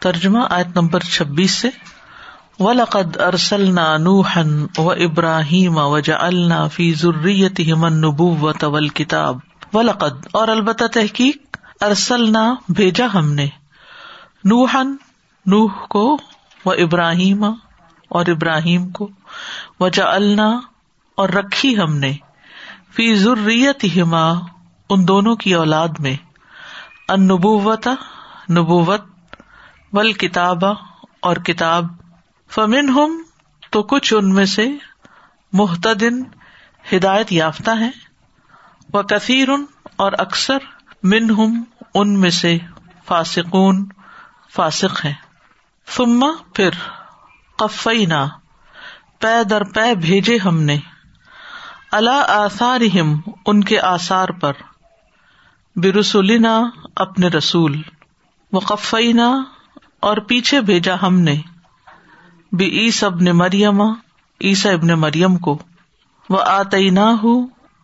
ترجمہ آیت نمبر چھبیس سے، ولقد ارسلنا نوحا و ابراہیم و جعلنا فی ذریتہم النبوۃ والکتاب ولقد، اور البتہ تحقیق ارسلنا بھیجا ہم نے۔ نوحا، نوح کو و ابراہیم اور ابراہیم کو۔ و جعلنا اور رکھی ہم نے۔ فی ذریتہما ان دونوں کی اولاد میں۔ النبوۃ نبوت ول کتاب اور کتاب فمن ہم تو کچھ ان میں سے محتدن ہدایت یافتہ ہیں وہ کثیر اور اکثر من ہم ان میں سے فاسقون فاسق ہیں۔ فما پھر قفینا، پے در پے بھیجے ہم نے۔ اللہ آثار ان کے آثار پر برسولنا اپنے رسول۔ وقفینا اور پیچھے بھیجا ہم نے بھی عیس ابن مریم عیسا ابن مریم کو۔ وہ آتی نہ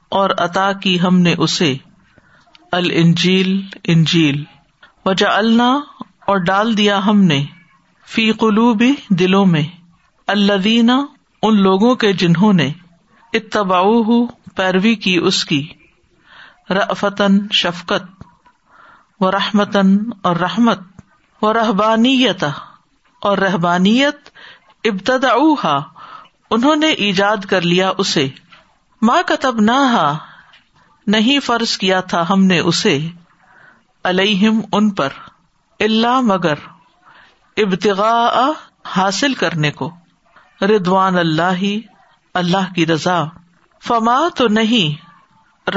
اور عطا کی ہم نے اسے۔ الجیل انجیل۔ وجا اللہ اور ڈال دیا ہم نے۔ فی قلوبی دلوں میں۔ الدینہ ان لوگوں کے جنہوں نے۔ اتباؤ پیروی کی اس کی۔ رفتن شفقت۔ و رحمتن اور رحمت۔ و رحبانیت اور رحبانیت ابتدا انہوں نے ایجاد کر لیا اسے۔ ماں کتب نہ نہیں فرض کیا تھا ہم نے اسے۔ الہم ان پر اللہ مگر ابتغاء حاصل کرنے کو۔ ردوان اللہ اللہ کی رضا۔ فما تو نہیں ر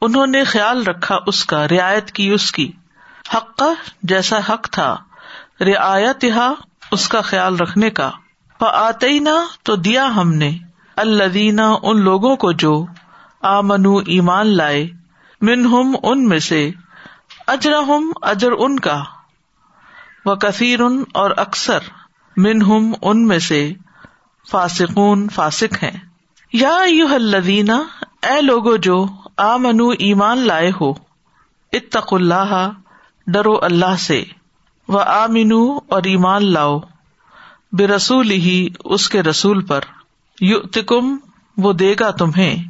انہوں نے خیال رکھا اس کا، رعایت کی اس کی۔ حق جیسا حق تھا رعایت اس کا خیال رکھنے کا۔ آتے تو دیا ہم نے۔ الدینہ ان لوگوں کو جو آ منو ایمان لائے من ہم ان میں سے اجر ہم اجر ان کا۔ وہ کثیر ان اور اکثر من ہم ان میں سے فاسقون فاسق ہیں۔ یا یو الدینہ اے لوگو جو آ منو ایمان لائے ہو اتق اللہ ڈرو اللہ سے۔ وہ آمینو اور ایمان لاؤ۔ بے رسول ہی اس کے رسول پر۔ یو تکم وہ دے گا تمہیں۔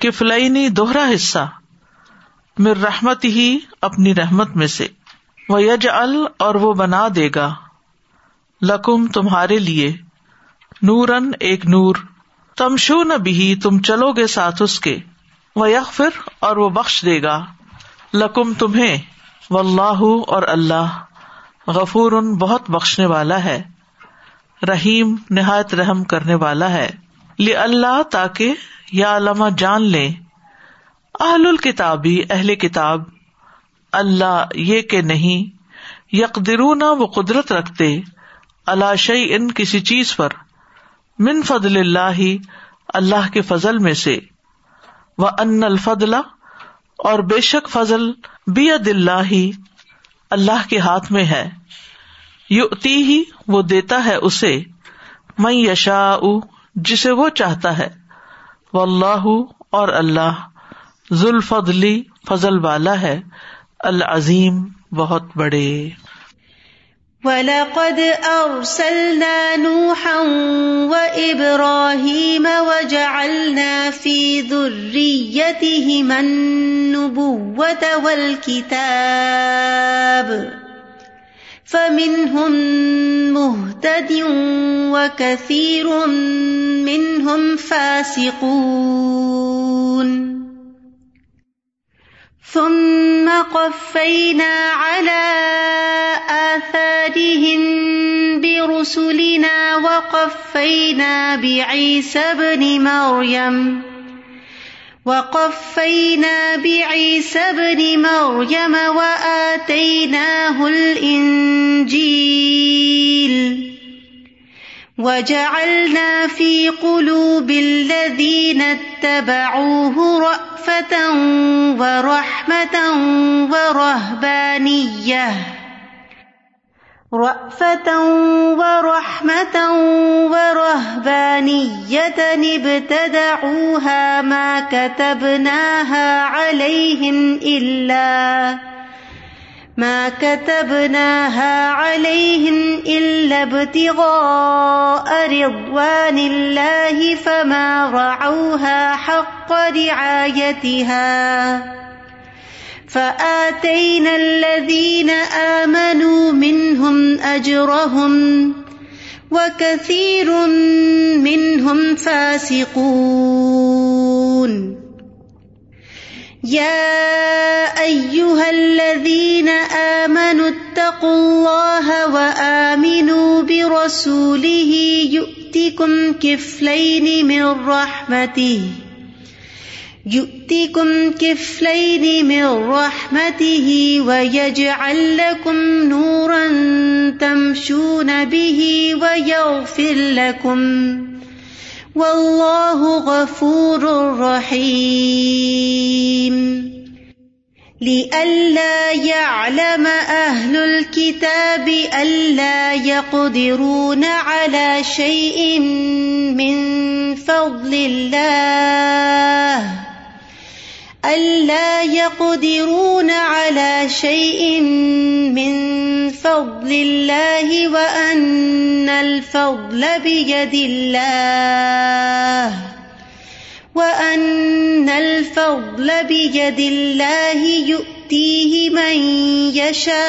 کفلئی دوہرا حصہ۔ مر رحمت ہی اپنی رحمت میں سے۔ وہ یج ال اور وہ بنا دے گا۔ لکم، تمہارے لیے۔ نورن ایک نور۔ تم شو نہ بھی تم چلو گے ساتھ اس کے۔ وہ یک اور وہ بخش دے گا۔ لکم، تمہیں۔ و اللہ اور اللہ غفور بہت بخشنے والا ہے، رحیم نہایت رحم کرنے والا ہے۔ لی اللہ تاکہ یا علامہ جان لے اہل الکتابی اہل کتاب، اللہ یہ کہ نہیں یکدرون وہ قدرت رکھتے اللہ شعی ان کسی چیز پر، من فضل اللہ اللہ کے فضل میں سے۔ وہ ان الفضل اور بے شک فضل بید اللہ ہی اللہ کے ہاتھ میں ہے۔ یوتی ہی وہ دیتا ہے اسے۔ میں یشا جسے وہ چاہتا ہے۔ وہ اللہ اور اللہ ذوالفضلی فضل والا ہے۔ العظیم، بہت بڑے۔ وَلَقَدْ أَرْسَلْنَا نُوحًا وَإِبْرَاهِيمَ وَجَعَلْنَا فِي ذُرِّيَّتِهِمَا النُّبُوَّةَ وَالْكِتَابَ فَمِنْهُمْ مُهْتَدٍ وَكَثِيرٌ مِّنْهُمْ فَاسِقُونَ ثم قفينا على برسلنا وقفينا بعيسى ابن مريم. وقفينا بعيسى ابن مريم وآتيناه الإنجيل. وجعلنا في قلوب الذين اتبعوه رأفة ورحمة ورهبانية. ورحمة ورهبانية ابتدعوها ما كتبناها عليهم إلا ما كتبناها عليهم إلا ابتغاء رضوان الله فما رعوها حق رعايتها فآتينا الذين آمنوا منهم أجرهم وكثير منهم فاسقون. يا أيها الذين آمنوا اتقوا الله وآمنوا برسوله يؤتكم كفلين من رحمته يؤتكم كفلين من رحمته ويجعل لكم نورا تمشون به ويغفر لكم. والله غفور رحيم. لئلا يعلم أهل الكتاب ألا يقدرون على شيء من فضل الله. ألا يقدرون على شيء من فضل الله وأن الفضل بيد الله وأن الفضل بيد الله يؤتيه من يشاء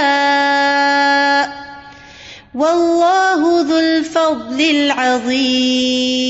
والله ذو الفضل العظيم